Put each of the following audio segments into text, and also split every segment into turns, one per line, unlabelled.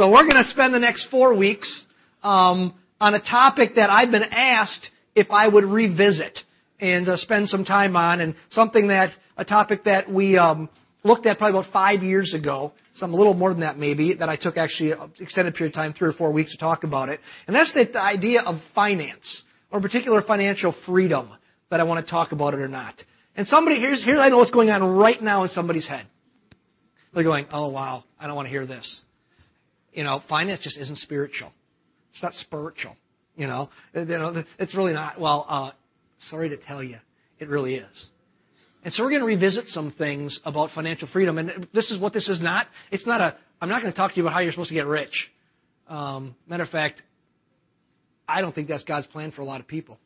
So we're going to spend the next four weeks um, on a topic that I've been asked if I would revisit and uh, spend some time on, and something that a topic that we um, looked at probably about five years ago, some a little more than that maybe, that I took actually an extended period of time, three or four weeks to talk about it, and that's the, the idea of finance or particular financial freedom that I want to talk about it or not. And somebody here's here I know what's going on right now in somebody's head. They're going, "Oh wow, I don't want to hear this." You know, finance just isn't spiritual. It's not spiritual. You know, you know, it's really not. Well, uh, sorry to tell you, it really is. And so we're going to revisit some things about financial freedom. And this is what this is not. It's not a. I'm not going to talk to you about how you're supposed to get rich. Um, matter of fact, I don't think that's God's plan for a lot of people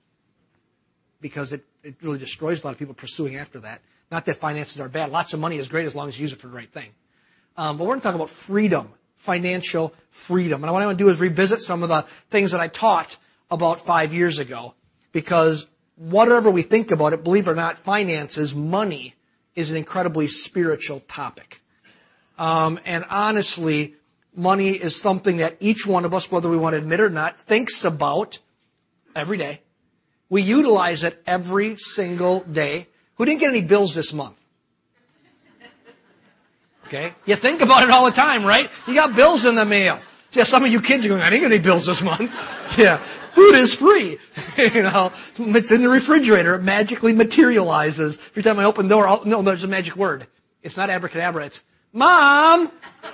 because it, it really destroys a lot of people pursuing after that. Not that finances are bad. Lots of money is great as long as you use it for the right thing. Um, but we're going to talk about freedom, financial freedom. And what I want to do is revisit some of the things that I taught about five years ago because whatever we think about it, believe it or not, finances, money, is an incredibly spiritual topic. Um, and honestly, money is something that each one of us, whether we want to admit it or not, thinks about every day. We utilize it every single day. Who didn't get any bills this month? Okay? You think about it all the time, right? You got bills in the mail. Yeah, some of you kids are going, I didn't get any bills this month. Yeah. Food is free. you know, it's in the refrigerator. It magically materializes. Every time I open the door, oh, I'll, no, there's a magic word. It's not abracadabra. It's, Mom!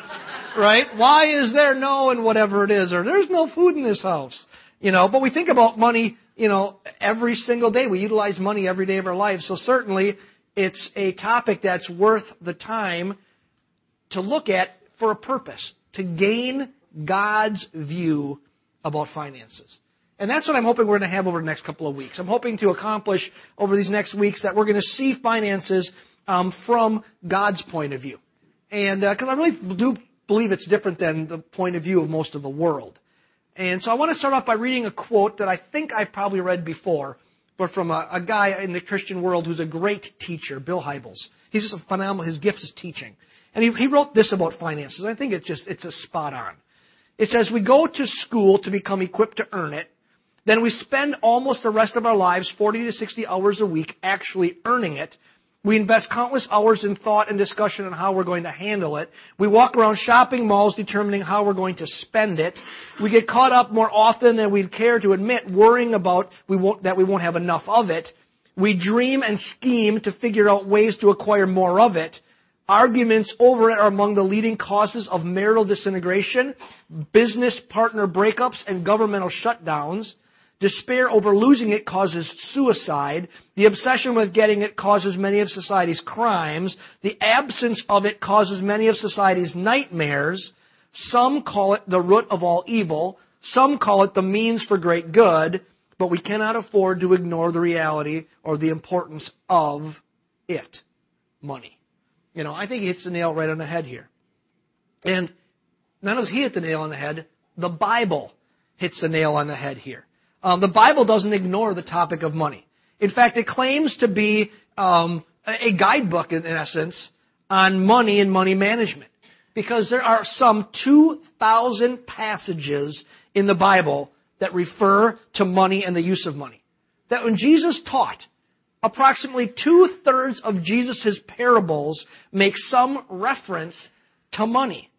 right? Why is there no and whatever it is? Or there's no food in this house. You know, but we think about money, you know, every single day. We utilize money every day of our lives. So certainly it's a topic that's worth the time to look at for a purpose, to gain God's view about finances. And that's what I'm hoping we're going to have over the next couple of weeks. I'm hoping to accomplish over these next weeks that we're going to see finances um, from God's point of view. And because uh, I really do believe it's different than the point of view of most of the world. And so I want to start off by reading a quote that I think I've probably read before, but from a, a guy in the Christian world who's a great teacher, Bill Hybels. He's just a phenomenal, his gift is teaching. And he, he wrote this about finances. I think it's just, it's a spot on. It says, we go to school to become equipped to earn it. Then we spend almost the rest of our lives, 40 to 60 hours a week, actually earning it. We invest countless hours in thought and discussion on how we're going to handle it. We walk around shopping malls determining how we're going to spend it. We get caught up more often than we'd care to admit, worrying about we that we won't have enough of it. We dream and scheme to figure out ways to acquire more of it. Arguments over it are among the leading causes of marital disintegration, business partner breakups, and governmental shutdowns. Despair over losing it causes suicide. The obsession with getting it causes many of society's crimes. The absence of it causes many of society's nightmares. Some call it the root of all evil. Some call it the means for great good. But we cannot afford to ignore the reality or the importance of it. Money. You know, I think he hits the nail right on the head here. And not only does he hit the nail on the head, the Bible hits the nail on the head here. Um, the Bible doesn't ignore the topic of money. In fact, it claims to be um, a guidebook, in essence, on money and money management. Because there are some 2,000 passages in the Bible that refer to money and the use of money. That when Jesus taught, approximately two thirds of Jesus' parables make some reference to money.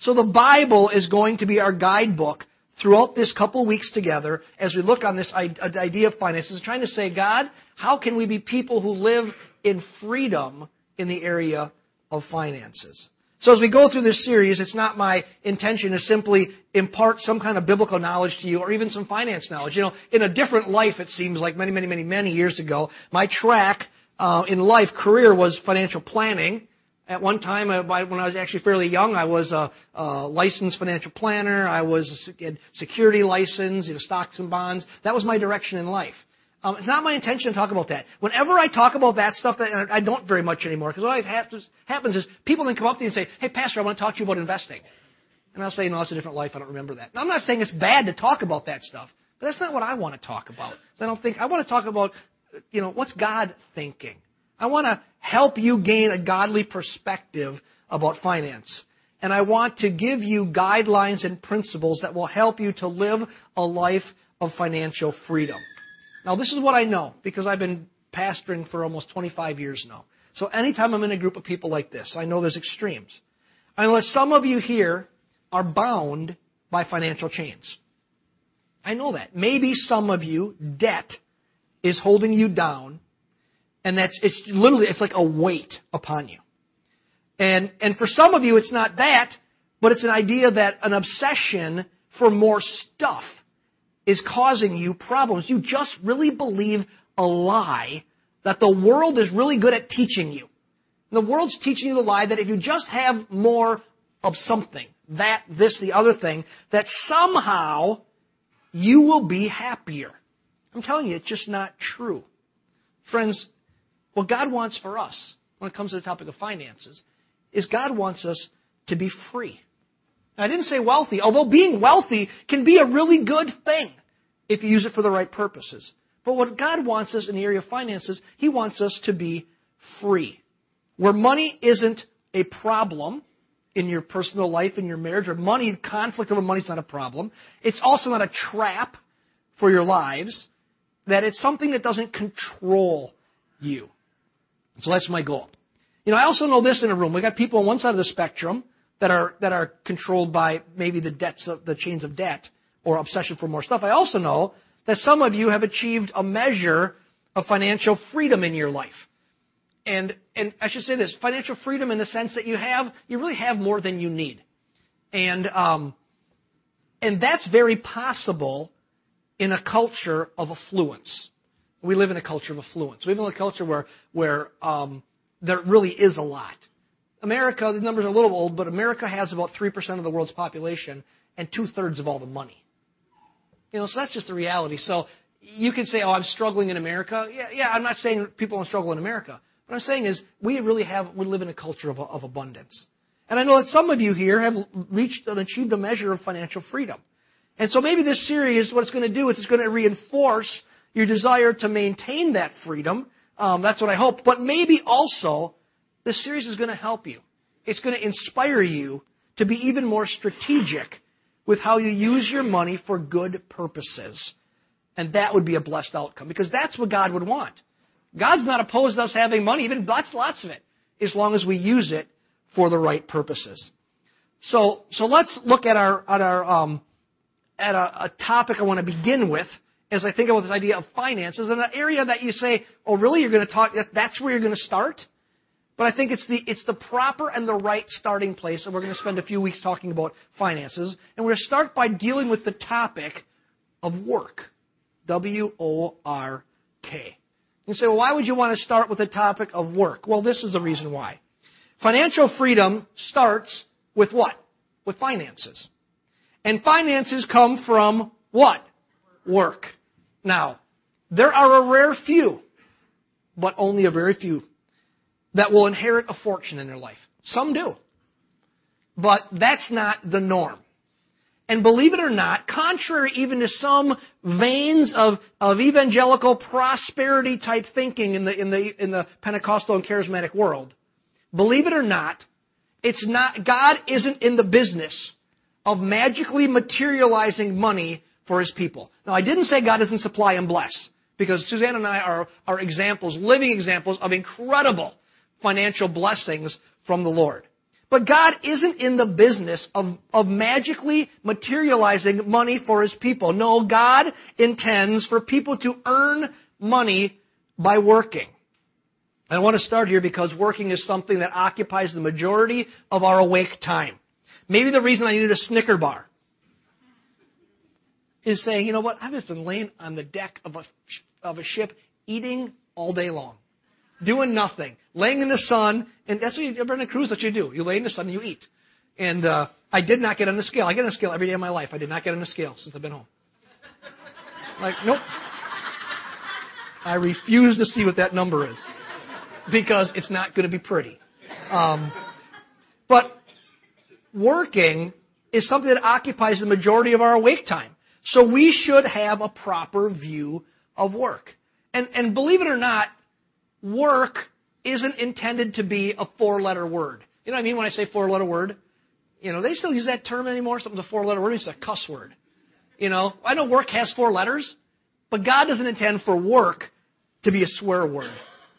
So the Bible is going to be our guidebook throughout this couple weeks together as we look on this uh, idea of finances, trying to say, God, how can we be people who live in freedom in the area of finances? So as we go through this series, it's not my intention to simply impart some kind of biblical knowledge to you or even some finance knowledge. You know, in a different life, it seems like many, many, many, many years ago, my track uh, in life, career was financial planning. At one time, uh, when I was actually fairly young, I was a, a licensed financial planner. I was a security license, you know, stocks and bonds. That was my direction in life. Um, it's not my intention to talk about that. Whenever I talk about that stuff, that I don't very much anymore, because what happens, happens is people then come up to you and say, "Hey, Pastor, I want to talk to you about investing," and I'll say, "No, that's a different life. I don't remember that." Now, I'm not saying it's bad to talk about that stuff, but that's not what I want to talk about. I don't think I want to talk about, you know, what's God thinking. I want to help you gain a godly perspective about finance. and I want to give you guidelines and principles that will help you to live a life of financial freedom. Now, this is what I know because I've been pastoring for almost 25 years now. So anytime I'm in a group of people like this, I know there's extremes. I know that some of you here are bound by financial chains. I know that. Maybe some of you, debt is holding you down, and that's it's literally it's like a weight upon you. And and for some of you, it's not that, but it's an idea that an obsession for more stuff is causing you problems. You just really believe a lie that the world is really good at teaching you. The world's teaching you the lie that if you just have more of something, that, this, the other thing, that somehow you will be happier. I'm telling you, it's just not true. Friends, what God wants for us when it comes to the topic of finances is God wants us to be free. I didn't say wealthy, although being wealthy can be a really good thing if you use it for the right purposes. But what God wants us in the area of finances, He wants us to be free. Where money isn't a problem in your personal life, in your marriage, or money, conflict over money is not a problem. It's also not a trap for your lives, that it's something that doesn't control you. So that's my goal. You know, I also know this in a room. We got people on one side of the spectrum that are that are controlled by maybe the debts of the chains of debt or obsession for more stuff. I also know that some of you have achieved a measure of financial freedom in your life. And, and I should say this, financial freedom in the sense that you have, you really have more than you need. And, um, and that's very possible in a culture of affluence. We live in a culture of affluence. We live in a culture where, where um, there really is a lot. America, the numbers are a little old, but America has about 3% of the world's population and two thirds of all the money. You know, so that's just the reality. So you can say, oh, I'm struggling in America. Yeah, yeah, I'm not saying people don't struggle in America. What I'm saying is we really have, we live in a culture of, of abundance. And I know that some of you here have reached and achieved a measure of financial freedom. And so maybe this series, what it's going to do is it's going to reinforce your desire to maintain that freedom. Um, that's what I hope. But maybe also, this series is going to help you. It's going to inspire you to be even more strategic with how you use your money for good purposes. And that would be a blessed outcome because that's what God would want. God's not opposed to us having money, even lots, lots of it, as long as we use it for the right purposes. So, so let's look at our, at our, um, at a, a topic I want to begin with as I think about this idea of finances, and an area that you say, oh, really, you're going to talk, that's where you're going to start? But I think it's the, it's the proper and the right starting place, and we're going to spend a few weeks talking about finances. And we're going to start by dealing with the topic of work. W O R K. You say, well, why would you want to start with the topic of work? Well, this is the reason why. Financial freedom starts with what? With finances. And finances come from what? Work. Now, there are a rare few, but only a very few that will inherit a fortune in their life. Some do. But that's not the norm. And believe it or not, contrary even to some veins of, of evangelical prosperity type thinking in the, in, the, in the Pentecostal and charismatic world, believe it or not, it's not, God isn't in the business of magically materializing money for his people. Now, I didn't say God doesn't supply and bless, because Suzanne and I are, are examples, living examples of incredible financial blessings from the Lord. But God isn't in the business of, of magically materializing money for His people. No, God intends for people to earn money by working. I want to start here because working is something that occupies the majority of our awake time. Maybe the reason I needed a Snicker bar is saying, you know what, I've just been laying on the deck of a, of a ship eating all day long doing nothing, laying in the sun, and that's what you, on a cruise, that you do. You lay in the sun and you eat. And uh, I did not get on the scale. I get on the scale every day of my life. I did not get on the scale since I've been home. Like, nope. I refuse to see what that number is because it's not going to be pretty. Um, but working is something that occupies the majority of our awake time. So we should have a proper view of work. And, and believe it or not, work isn't intended to be a four letter word. You know what I mean when I say four letter word? You know, they still use that term anymore. Something's a four-letter word. It's a cuss word. You know, I know work has four letters, but God doesn't intend for work to be a swear word,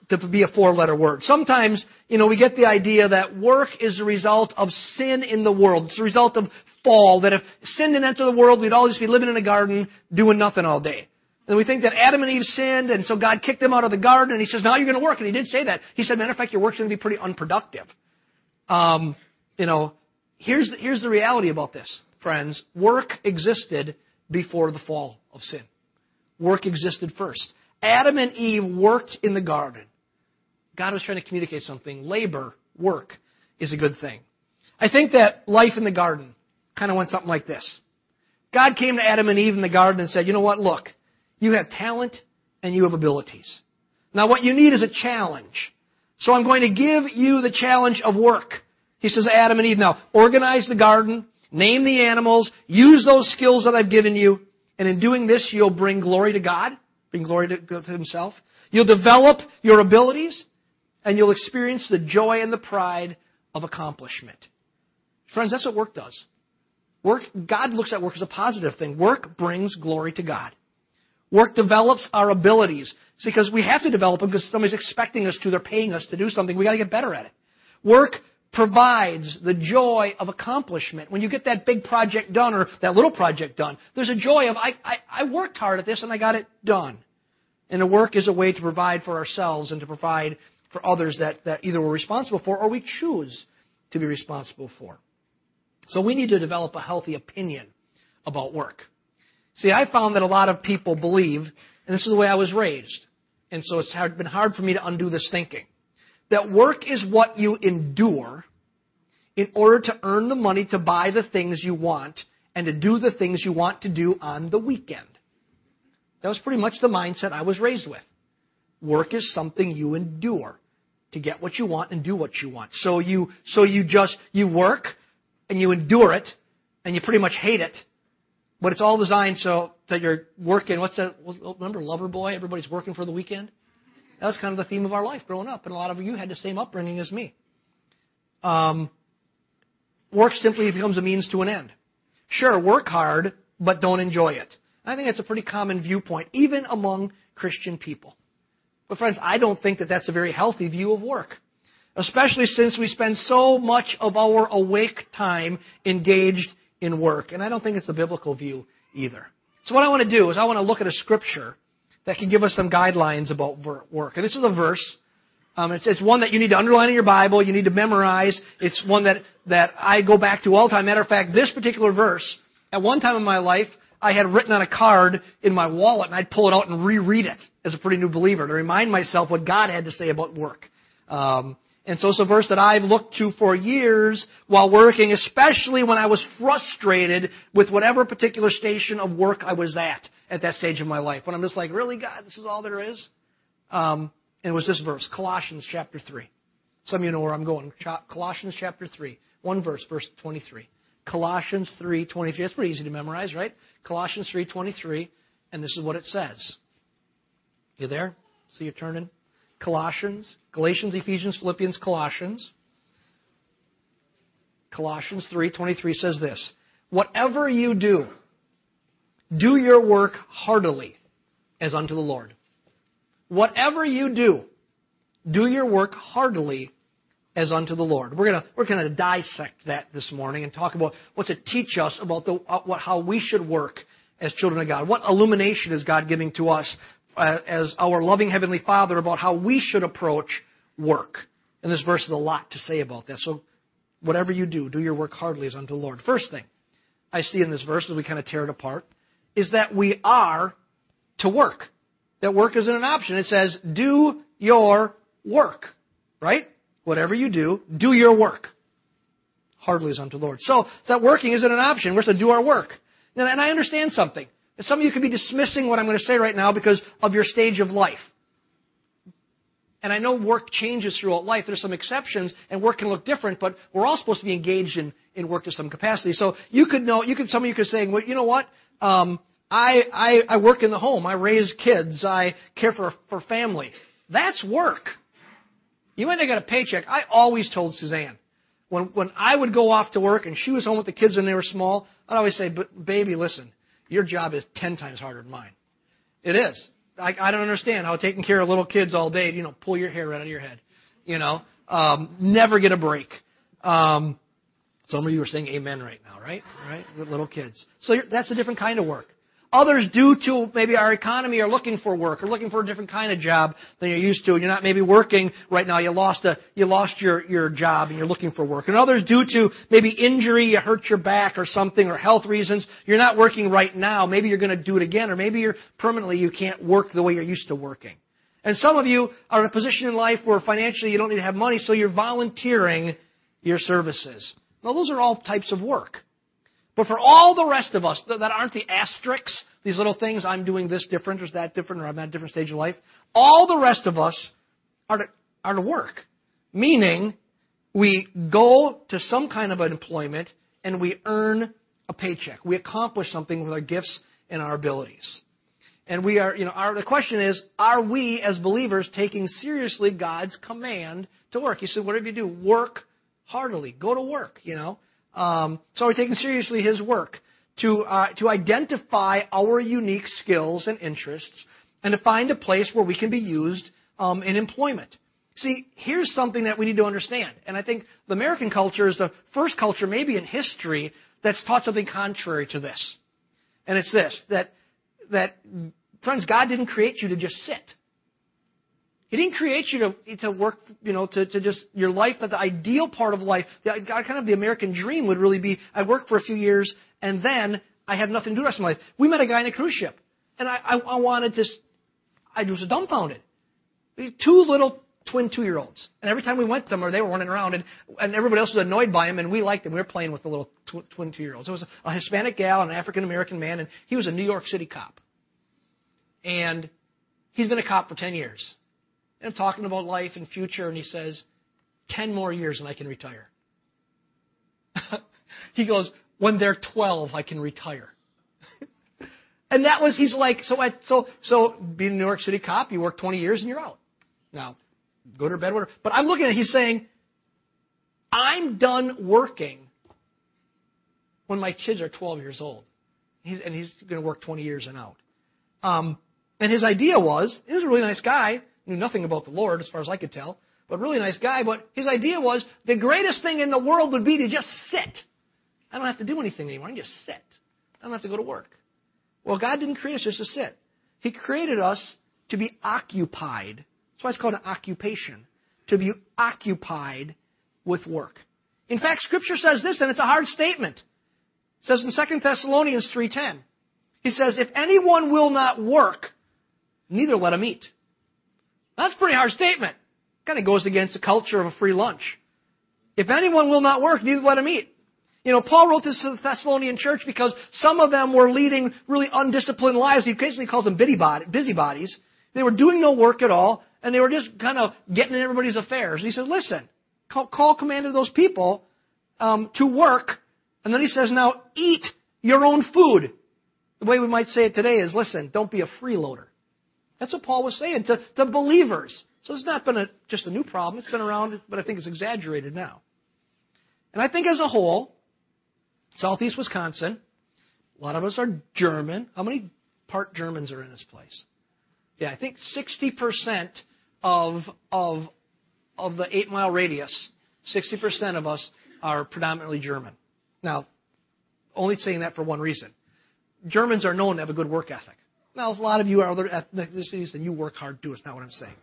to be a four-letter word. Sometimes, you know, we get the idea that work is a result of sin in the world. It's a result of fall. That if sin didn't enter the world, we'd all just be living in a garden doing nothing all day. And we think that Adam and Eve sinned, and so God kicked them out of the garden, and He says, now you're going to work. And He did say that. He said, matter of fact, your work's going to be pretty unproductive. Um, you know, here's the, here's the reality about this, friends. Work existed before the fall of sin. Work existed first. Adam and Eve worked in the garden. God was trying to communicate something. Labor, work, is a good thing. I think that life in the garden kind of went something like this. God came to Adam and Eve in the garden and said, you know what, look, you have talent and you have abilities. Now what you need is a challenge. So I'm going to give you the challenge of work. He says, Adam and Eve, now organize the garden, name the animals, use those skills that I've given you, and in doing this, you'll bring glory to God, bring glory to, to Himself. You'll develop your abilities, and you'll experience the joy and the pride of accomplishment. Friends, that's what work does. Work, God looks at work as a positive thing. Work brings glory to God. Work develops our abilities. It's because we have to develop them because somebody's expecting us to. They're paying us to do something. We got to get better at it. Work provides the joy of accomplishment. When you get that big project done or that little project done, there's a joy of, I, I, I worked hard at this and I got it done. And work is a way to provide for ourselves and to provide for others that, that either we're responsible for or we choose to be responsible for. So we need to develop a healthy opinion about work. See, I found that a lot of people believe, and this is the way I was raised, and so it's hard, been hard for me to undo this thinking that work is what you endure in order to earn the money to buy the things you want and to do the things you want to do on the weekend. That was pretty much the mindset I was raised with. Work is something you endure to get what you want and do what you want. So you, so you just, you work and you endure it and you pretty much hate it, but it's all designed so that you're working. What's that? Remember Loverboy? Everybody's working for the weekend. That was kind of the theme of our life growing up, and a lot of you had the same upbringing as me. Um, work simply becomes a means to an end. Sure, work hard, but don't enjoy it. I think that's a pretty common viewpoint, even among Christian people. But friends, I don't think that that's a very healthy view of work. Especially since we spend so much of our awake time engaged in work. And I don't think it's a biblical view either. So what I want to do is I want to look at a scripture that can give us some guidelines about work. And this is a verse. Um, it's, it's, one that you need to underline in your Bible. You need to memorize. It's one that, that I go back to all the time. Matter of fact, this particular verse, at one time in my life, I had written on a card in my wallet, and I'd pull it out and reread it as a pretty new believer to remind myself what God had to say about work. Um, and so it's a verse that I've looked to for years while working, especially when I was frustrated with whatever particular station of work I was at at that stage of my life. When I'm just like, really, God, this is all there is? Um, and it was this verse, Colossians chapter 3. Some of you know where I'm going. Colossians chapter 3. One verse, verse 23. Colossians 3:23. That's pretty easy to memorize, right? Colossians 3:23, and this is what it says. You there? See you turning. Colossians, Galatians, Ephesians, Philippians, Colossians. Colossians 3:23 says this, "Whatever you do, do your work heartily as unto the Lord." Whatever you do, do your work heartily as unto the Lord. We're gonna we're gonna dissect that this morning and talk about what it teach us about the uh, what how we should work as children of God. What illumination is God giving to us Uh, as our loving Heavenly Father about how we should approach work. And this verse is a lot to say about that. So, whatever you do, do your work heartily as unto the Lord. First thing I see in this verse as we kind of tear it apart is that we are to work. That work isn't an option. It says, do your work. Right? Whatever you do, do your work. Heartily as unto the Lord. So, that working isn't an option. We're to do our work. And I understand something. Some of you could be dismissing what I'm going to say right now because of your stage of life. And I know work changes throughout life. There's some exceptions, and work can look different, but we're all supposed to be engaged in, in work to some capacity. So you could know, you could, some of you could say, well, you know what? Um, I, I, I work in the home. I raise kids. I care for, for family. That's work. You might not get a paycheck. I always told Suzanne, when when I would go off to work and she was home with the kids when they were small, I'd always say, "But baby, listen, your job is ten times harder than mine. It is. I, I don't understand how taking care of little kids all day, you know, pull your hair right out of your head, you know, um, never get a break. Um, some of you are saying amen right now, right? Right? Little kids. So that's a different kind of work. Others, due to maybe our economy, are looking for work or looking for a different kind of job than you're used to. And you're not maybe working right now. You lost a, you lost your, your job and you're looking for work. And others, due to maybe injury, you hurt your back or something or health reasons, you're not working right now. Maybe you're going to do it again or maybe you're permanently, you can't work the way you're used to working. And some of you are in a position in life where financially you don't need to have money, so you're volunteering your services. Now those are all types of work. But for all the rest of us that aren't the asterisks, these little things, I'm doing this different or that different or I'm at a different stage of life, all the rest of us are to, are to work. Meaning, we go to some kind of an employment and we earn a paycheck. We accomplish something with our gifts and our abilities. And we are, you know, our, the question is, are we as believers taking seriously God's command to work? He said, whatever you do, work heartily. Go to work, you know. Um, so we're taking seriously His work to, uh, to identify our unique skills and interests and to find a place where we can be used um, in employment. See, here's something that we need to understand. And I think the American culture is the first culture, maybe in history, that's taught something contrary to this. And it's this that, that, friends, God didn't create you to just sit. He didn't create you to, to work, you know, to, to just your life, that the ideal part of life, the, kind of the American dream would really be I work for a few years and then I have nothing to do the rest of my life. We met a guy in a cruise ship, and I, I, I wanted to, I was dumbfounded. Two little twin two-year-olds, and every time we went somewhere, they were running around, and, and everybody else was annoyed by him, and we liked him. We were playing with the little tw- twin two-year-olds. It was a, a Hispanic gal and an African American man, and he was a New York City cop, and he's been a cop for ten years and talking about life and future, and he says, 10 more years and I can retire. he goes, when they're 12, I can retire. and that was, he's like, so, I, so, so being a New York City cop, you work 20 years and you're out. Now, go to bed, whatever. But I'm looking at it, he's saying, I'm done working when my kids are 12 years old. He's, and he's going to work 20 years and out. Um, and his idea was, he was a really nice guy, knew nothing about the Lord as far as I could tell, but really nice guy. But his idea was the greatest thing in the world would be to just sit. I don't have to do anything anymore. I can just sit. I don't have to go to work. Well, God didn't create us just to sit. He created us to be occupied. That's why it's called an occupation. To be occupied with work. In fact, Scripture says this, and it's a hard statement. It says in 2 Thessalonians 3.10, he says, If anyone will not work, neither let him eat. That's a pretty hard statement. Kind of goes against the culture of a free lunch. If anyone will not work, neither let him eat. You know, Paul wrote this to the Thessalonian church because some of them were leading really undisciplined lives. He occasionally calls them busybodies. They were doing no work at all, and they were just kind of getting in everybody's affairs. And he says, listen, call, call command of those people um, to work. And then he says, now eat your own food. The way we might say it today is, listen, don't be a freeloader. That's what Paul was saying to, to believers. So it's not been a, just a new problem. It's been around, but I think it's exaggerated now. And I think as a whole, Southeast Wisconsin, a lot of us are German. How many part Germans are in this place? Yeah, I think 60% of, of, of the eight mile radius, 60% of us are predominantly German. Now, only saying that for one reason. Germans are known to have a good work ethic. Now, a lot of you are other ethnicities and you work hard too. It's not what I'm saying.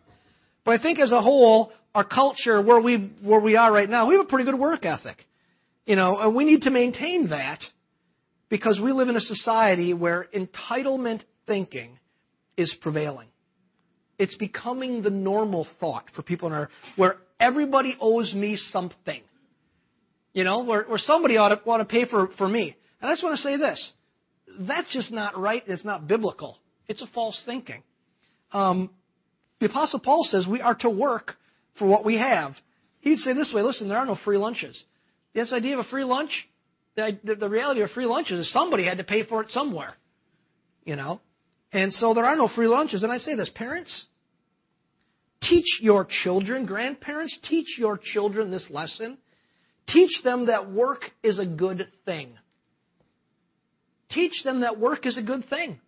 But I think as a whole, our culture, where we where we are right now, we have a pretty good work ethic. You know, and we need to maintain that because we live in a society where entitlement thinking is prevailing. It's becoming the normal thought for people in our where everybody owes me something. You know, where, where somebody ought to, ought to pay for, for me. And I just want to say this. That's just not right. It's not biblical. It's a false thinking. Um, the Apostle Paul says we are to work for what we have. He'd say this way listen, there are no free lunches. This idea of a free lunch, the, the reality of free lunches is somebody had to pay for it somewhere. You know? And so there are no free lunches. And I say this, parents, teach your children, grandparents, teach your children this lesson. Teach them that work is a good thing. Teach them that work is a good thing.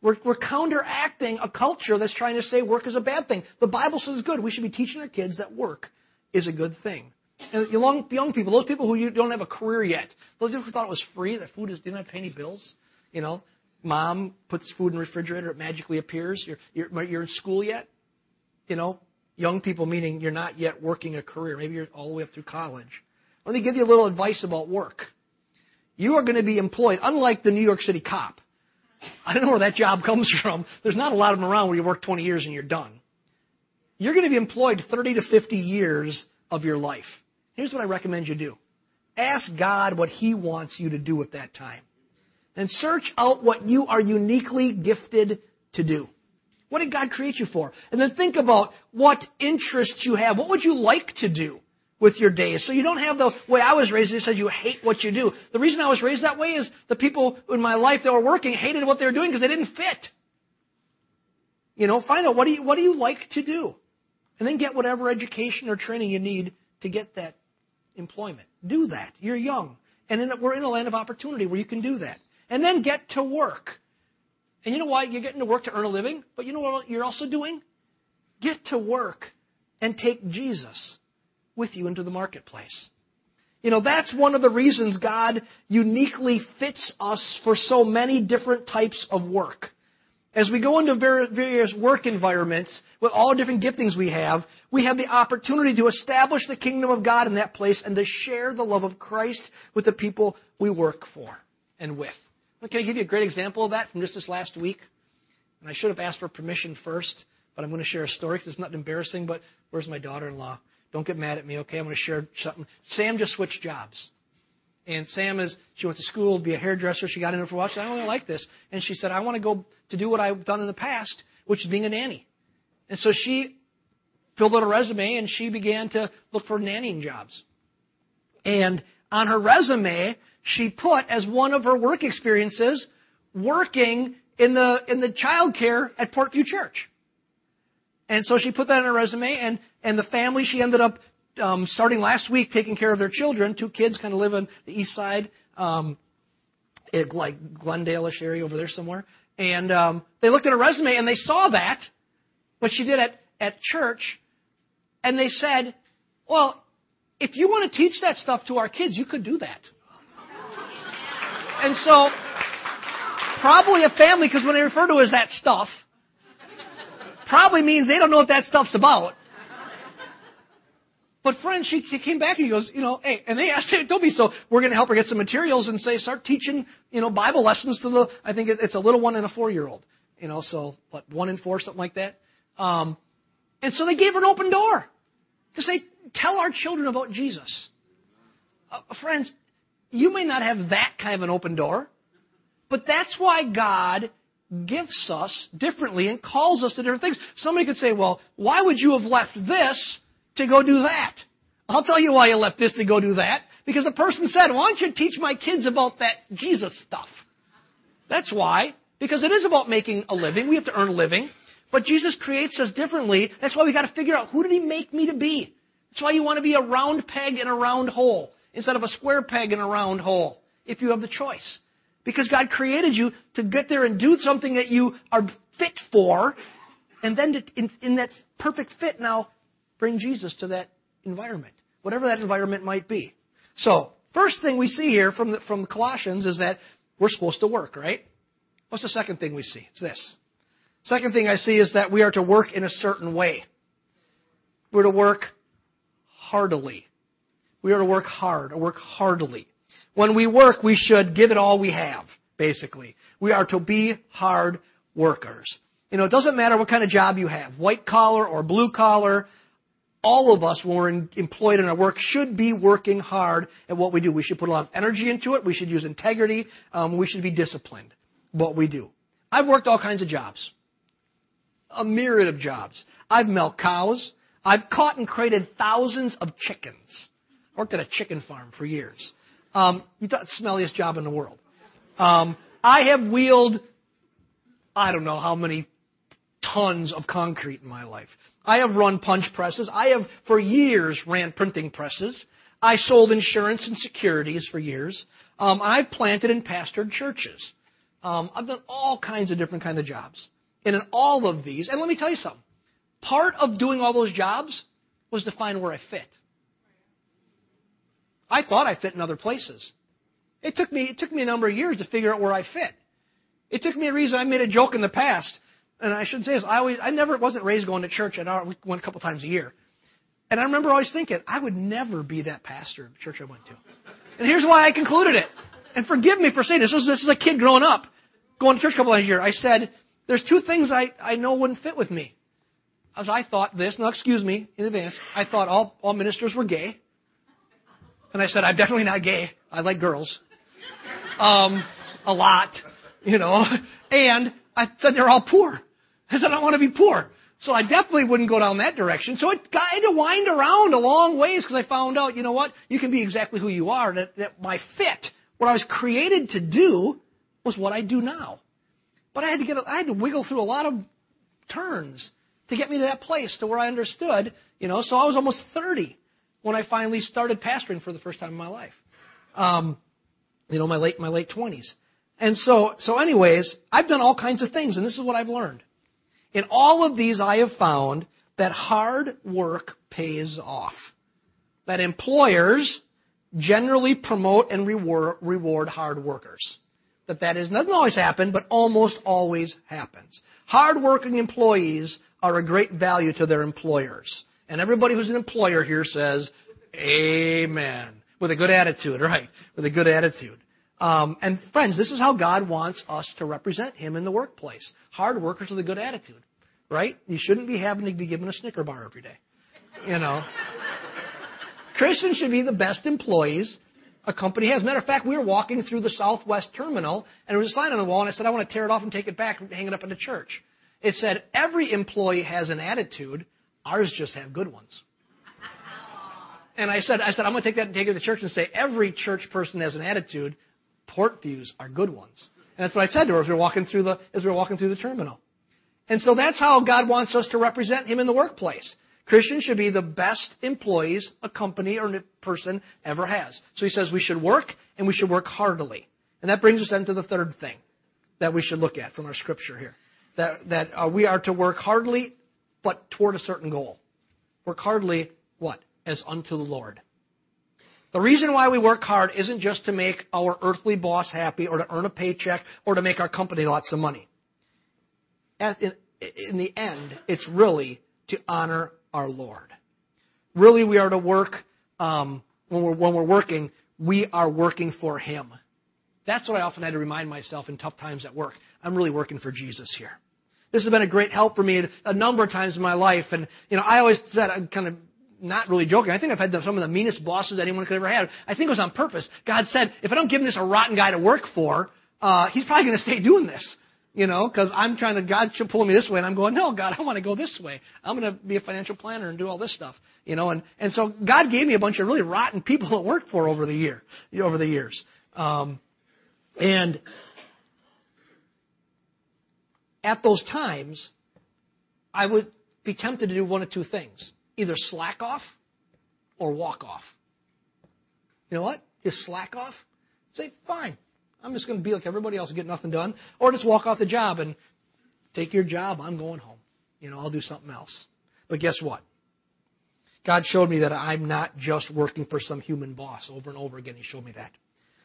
We're, we're counteracting a culture that's trying to say work is a bad thing. The Bible says it's good. We should be teaching our kids that work is a good thing. And young, young people, those people who don't have a career yet, those people who thought it was free, that food is, didn't have to pay any bills, you know, mom puts food in the refrigerator, it magically appears. You're, you're, you're in school yet, you know, young people meaning you're not yet working a career. Maybe you're all the way up through college. Let me give you a little advice about work. You are going to be employed, unlike the New York City cop. I don't know where that job comes from. There's not a lot of them around where you work 20 years and you're done. You're going to be employed 30 to 50 years of your life. Here's what I recommend you do. Ask God what He wants you to do at that time. And search out what you are uniquely gifted to do. What did God create you for? And then think about what interests you have. What would you like to do? With your days. So you don't have the way I was raised. It says you hate what you do. The reason I was raised that way is the people in my life that were working hated what they were doing because they didn't fit. You know, find out what do you what do you like to do, and then get whatever education or training you need to get that employment. Do that. You're young, and in, we're in a land of opportunity where you can do that. And then get to work. And you know why you're getting to work to earn a living? But you know what you're also doing? Get to work and take Jesus with you into the marketplace. You know, that's one of the reasons God uniquely fits us for so many different types of work. As we go into various work environments with all different giftings we have, we have the opportunity to establish the kingdom of God in that place and to share the love of Christ with the people we work for and with. Can I give you a great example of that from just this last week? And I should have asked for permission first, but I'm going to share a story because it's not embarrassing, but where's my daughter in law? Don't get mad at me, okay? I'm going to share something. Sam just switched jobs. And Sam is, she went to school to be a hairdresser. She got in for a while. She said, I don't really like this. And she said, I want to go to do what I've done in the past, which is being a nanny. And so she filled out a resume and she began to look for nannying jobs. And on her resume, she put as one of her work experiences working in the in the child care at Portview Church. And so she put that on her resume, and, and the family, she ended up um, starting last week taking care of their children. Two kids kind of live on the east side, um, it, like Glendale-ish area over there somewhere. And um, they looked at her resume and they saw that, what she did at, at church, and they said, well, if you want to teach that stuff to our kids, you could do that. And so, probably a family, because when they refer to it as that stuff, probably means they don't know what that stuff's about. But friend, she, came back and he goes, you know, hey, and they asked, hey, don't be so. We're going to help her get some materials and say, start teaching, you know, Bible lessons to the. I think it's a little one and a four year old, you know, so what one and four, something like that. Um, and so they gave her an open door to say, tell our children about Jesus. Uh, friends, you may not have that kind of an open door, but that's why God gifts us differently and calls us to different things. Somebody could say, well, why would you have left this to go do that? I'll tell you why you left this to go do that. Because the person said, why don't you teach my kids about that Jesus stuff? That's why. Because it is about making a living. We have to earn a living. But Jesus creates us differently. That's why we got to figure out who did he make me to be? That's why you want to be a round peg in a round hole instead of a square peg in a round hole if you have the choice. Because God created you to get there and do something that you are fit for, and then to, in, in that perfect fit now, bring Jesus to that environment, whatever that environment might be. So, first thing we see here from the, from Colossians is that we're supposed to work, right? What's the second thing we see? It's this. Second thing I see is that we are to work in a certain way. We're to work heartily. We are to work hard, or work heartily. When we work, we should give it all we have, basically. We are to be hard workers. You know, it doesn't matter what kind of job you have, white collar or blue collar. All of us, when we're in, employed in our work, should be working hard at what we do. We should put a lot of energy into it. We should use integrity. Um, we should be disciplined. What we do. I've worked all kinds of jobs, a myriad of jobs. I've milked cows. I've caught and crated thousands of chickens. Worked at a chicken farm for years. Um, you thought the smelliest job in the world. Um, I have wheeled, I don't know how many tons of concrete in my life. I have run punch presses. I have, for years, ran printing presses. I sold insurance and securities for years. Um, I've planted and pastored churches. Um, I've done all kinds of different kind of jobs. And in all of these, and let me tell you something. Part of doing all those jobs was to find where I fit. I thought I fit in other places. It took me it took me a number of years to figure out where I fit. It took me a reason. I made a joke in the past, and I should say this. I always I never wasn't raised going to church. I went a couple times a year, and I remember always thinking I would never be that pastor of the church I went to. And here's why I concluded it. And forgive me for saying this. This is, this is a kid growing up, going to church a couple times a year. I said, "There's two things I I know wouldn't fit with me." As I thought this, now excuse me in advance, I thought all all ministers were gay. And I said, I'm definitely not gay. I like girls. Um, a lot, you know. And I said they're all poor. I said I don't want to be poor. So I definitely wouldn't go down that direction. So it got, I had to wind around a long ways because I found out, you know what? You can be exactly who you are. That, that my fit, what I was created to do, was what I do now. But I had to get, I had to wiggle through a lot of turns to get me to that place to where I understood, you know. So I was almost 30 when I finally started pastoring for the first time in my life. Um, you know, my late my late twenties. And so so anyways, I've done all kinds of things, and this is what I've learned. In all of these, I have found that hard work pays off. That employers generally promote and reward, reward hard workers. That that is doesn't always happen, but almost always happens. Hardworking employees are a great value to their employers. And everybody who's an employer here says, Amen. With a good attitude, right? With a good attitude. Um, and friends, this is how God wants us to represent Him in the workplace. Hard workers with a good attitude, right? You shouldn't be having to be given a Snicker bar every day. You know. Christians should be the best employees a company has. Matter of fact, we were walking through the Southwest Terminal, and there was a sign on the wall, and I said, I want to tear it off and take it back and hang it up in the church. It said, every employee has an attitude, Ours just have good ones. And I said, I said, I'm going to take that and take it to the church and say, every church person has an attitude. Port views are good ones. And that's what I said to her as we were walking through the, as we were walking through the terminal. And so that's how God wants us to represent Him in the workplace. Christians should be the best employees a company or a person ever has. So He says we should work and we should work heartily. And that brings us into the third thing that we should look at from our scripture here. That, that uh, we are to work heartily but toward a certain goal. Work hardly, what? As unto the Lord. The reason why we work hard isn't just to make our earthly boss happy or to earn a paycheck or to make our company lots of money. In, in the end, it's really to honor our Lord. Really, we are to work, um, when, we're, when we're working, we are working for Him. That's what I often had to remind myself in tough times at work. I'm really working for Jesus here. This has been a great help for me a number of times in my life. And, you know, I always said, I'm kind of not really joking. I think I've had some of the meanest bosses anyone could ever have. I think it was on purpose. God said, if I don't give this a rotten guy to work for, uh, he's probably going to stay doing this. You know, because I'm trying to, God should pull me this way, and I'm going, no, God, I want to go this way. I'm going to be a financial planner and do all this stuff. You know, and, and so God gave me a bunch of really rotten people to work for over the year, over the years. Um, and at those times, I would be tempted to do one of two things either slack off or walk off. You know what? Just slack off. Say, fine, I'm just going to be like everybody else and get nothing done. Or just walk off the job and take your job. I'm going home. You know, I'll do something else. But guess what? God showed me that I'm not just working for some human boss over and over again. He showed me that.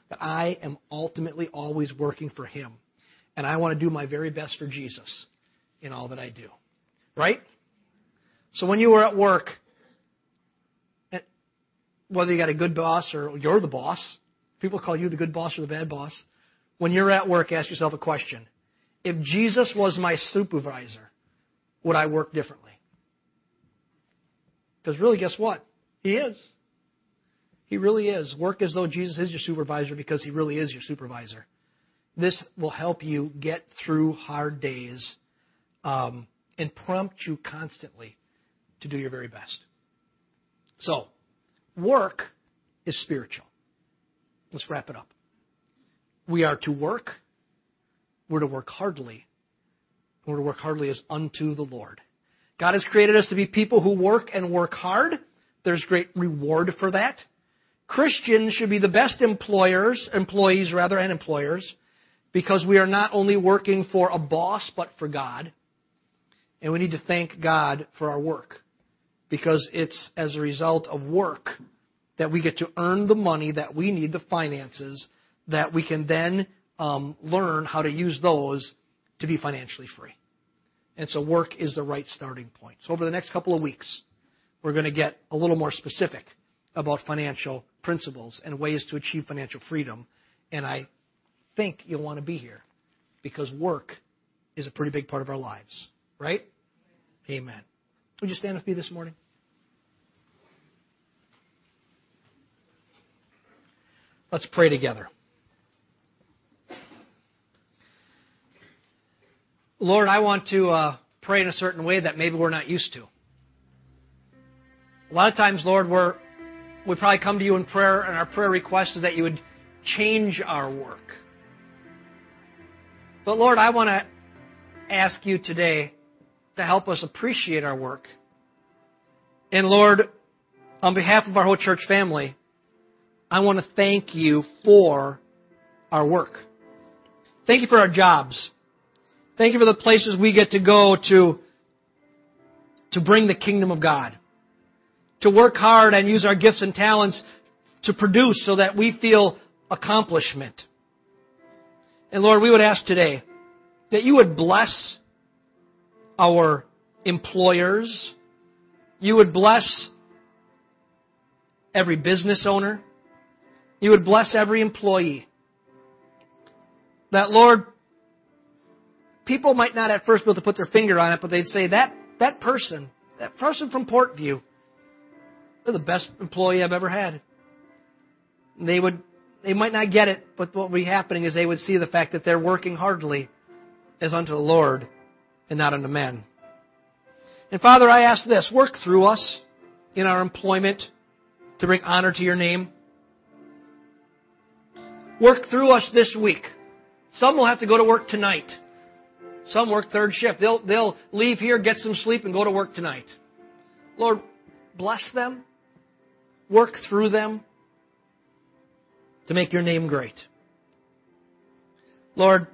That I am ultimately always working for Him. And I want to do my very best for Jesus in all that I do. Right? So when you are at work, whether you got a good boss or you're the boss, people call you the good boss or the bad boss. When you're at work, ask yourself a question. If Jesus was my supervisor, would I work differently? Because really, guess what? He is. He really is. Work as though Jesus is your supervisor because he really is your supervisor. This will help you get through hard days um, and prompt you constantly to do your very best. So, work is spiritual. Let's wrap it up. We are to work. We're to work heartily. We're to work heartily as unto the Lord. God has created us to be people who work and work hard. There's great reward for that. Christians should be the best employers, employees rather, and employers, because we are not only working for a boss, but for God. And we need to thank God for our work, because it's as a result of work that we get to earn the money that we need, the finances, that we can then um, learn how to use those to be financially free. And so work is the right starting point. So over the next couple of weeks, we're going to get a little more specific about financial principles and ways to achieve financial freedom. And I think you'll want to be here because work is a pretty big part of our lives, right? Amen. Would you stand with me this morning? Let's pray together. Lord, I want to uh, pray in a certain way that maybe we're not used to. A lot of times, Lord, we're, we probably come to you in prayer, and our prayer request is that you would change our work. But Lord, I want to ask you today to help us appreciate our work. And Lord, on behalf of our whole church family, I want to thank you for our work. Thank you for our jobs. Thank you for the places we get to go to, to bring the kingdom of God. To work hard and use our gifts and talents to produce so that we feel accomplishment. And Lord, we would ask today that you would bless our employers. You would bless every business owner. You would bless every employee. That, Lord, people might not at first be able to put their finger on it, but they'd say, that, that person, that person from Portview, they're the best employee I've ever had. They would, they might not get it, but what would be happening is they would see the fact that they're working hardly as unto the Lord and not unto men. And Father, I ask this, work through us in our employment to bring honor to your name work through us this week. Some will have to go to work tonight. Some work third shift. They'll, they'll leave here, get some sleep, and go to work tonight. Lord, bless them. Work through them to make your name great. Lord,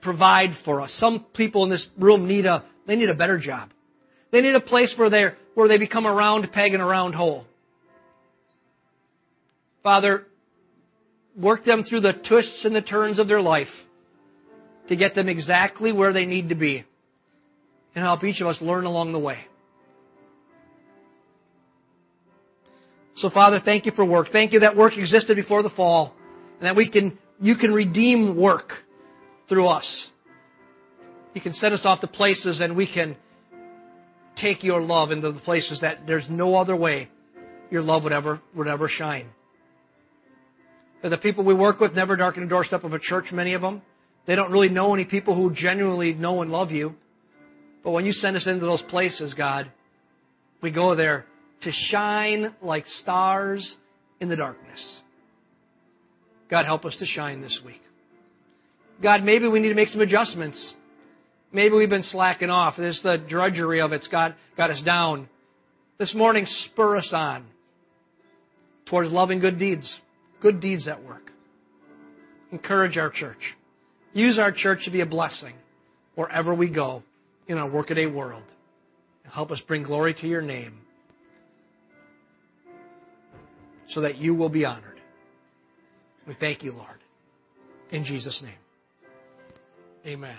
provide for us. Some people in this room need a, they need a better job. They need a place where they where they become a round peg in a round hole. Father, work them through the twists and the turns of their life to get them exactly where they need to be and help each of us learn along the way. So Father, thank you for work. Thank you that work existed before the fall and that we can, you can redeem work through us. You can send us off to places and we can take your love into the places that there's no other way your love would ever, would ever shine. The people we work with never darken the doorstep of a church, many of them. They don't really know any people who genuinely know and love you. But when you send us into those places, God, we go there to shine like stars in the darkness. God, help us to shine this week. God, maybe we need to make some adjustments. Maybe we've been slacking off. This the drudgery of it's got, got us down. This morning, spur us on towards loving good deeds good deeds at work. Encourage our church. Use our church to be a blessing wherever we go in our workaday world. Help us bring glory to your name so that you will be honored. We thank you, Lord. In Jesus' name. Amen.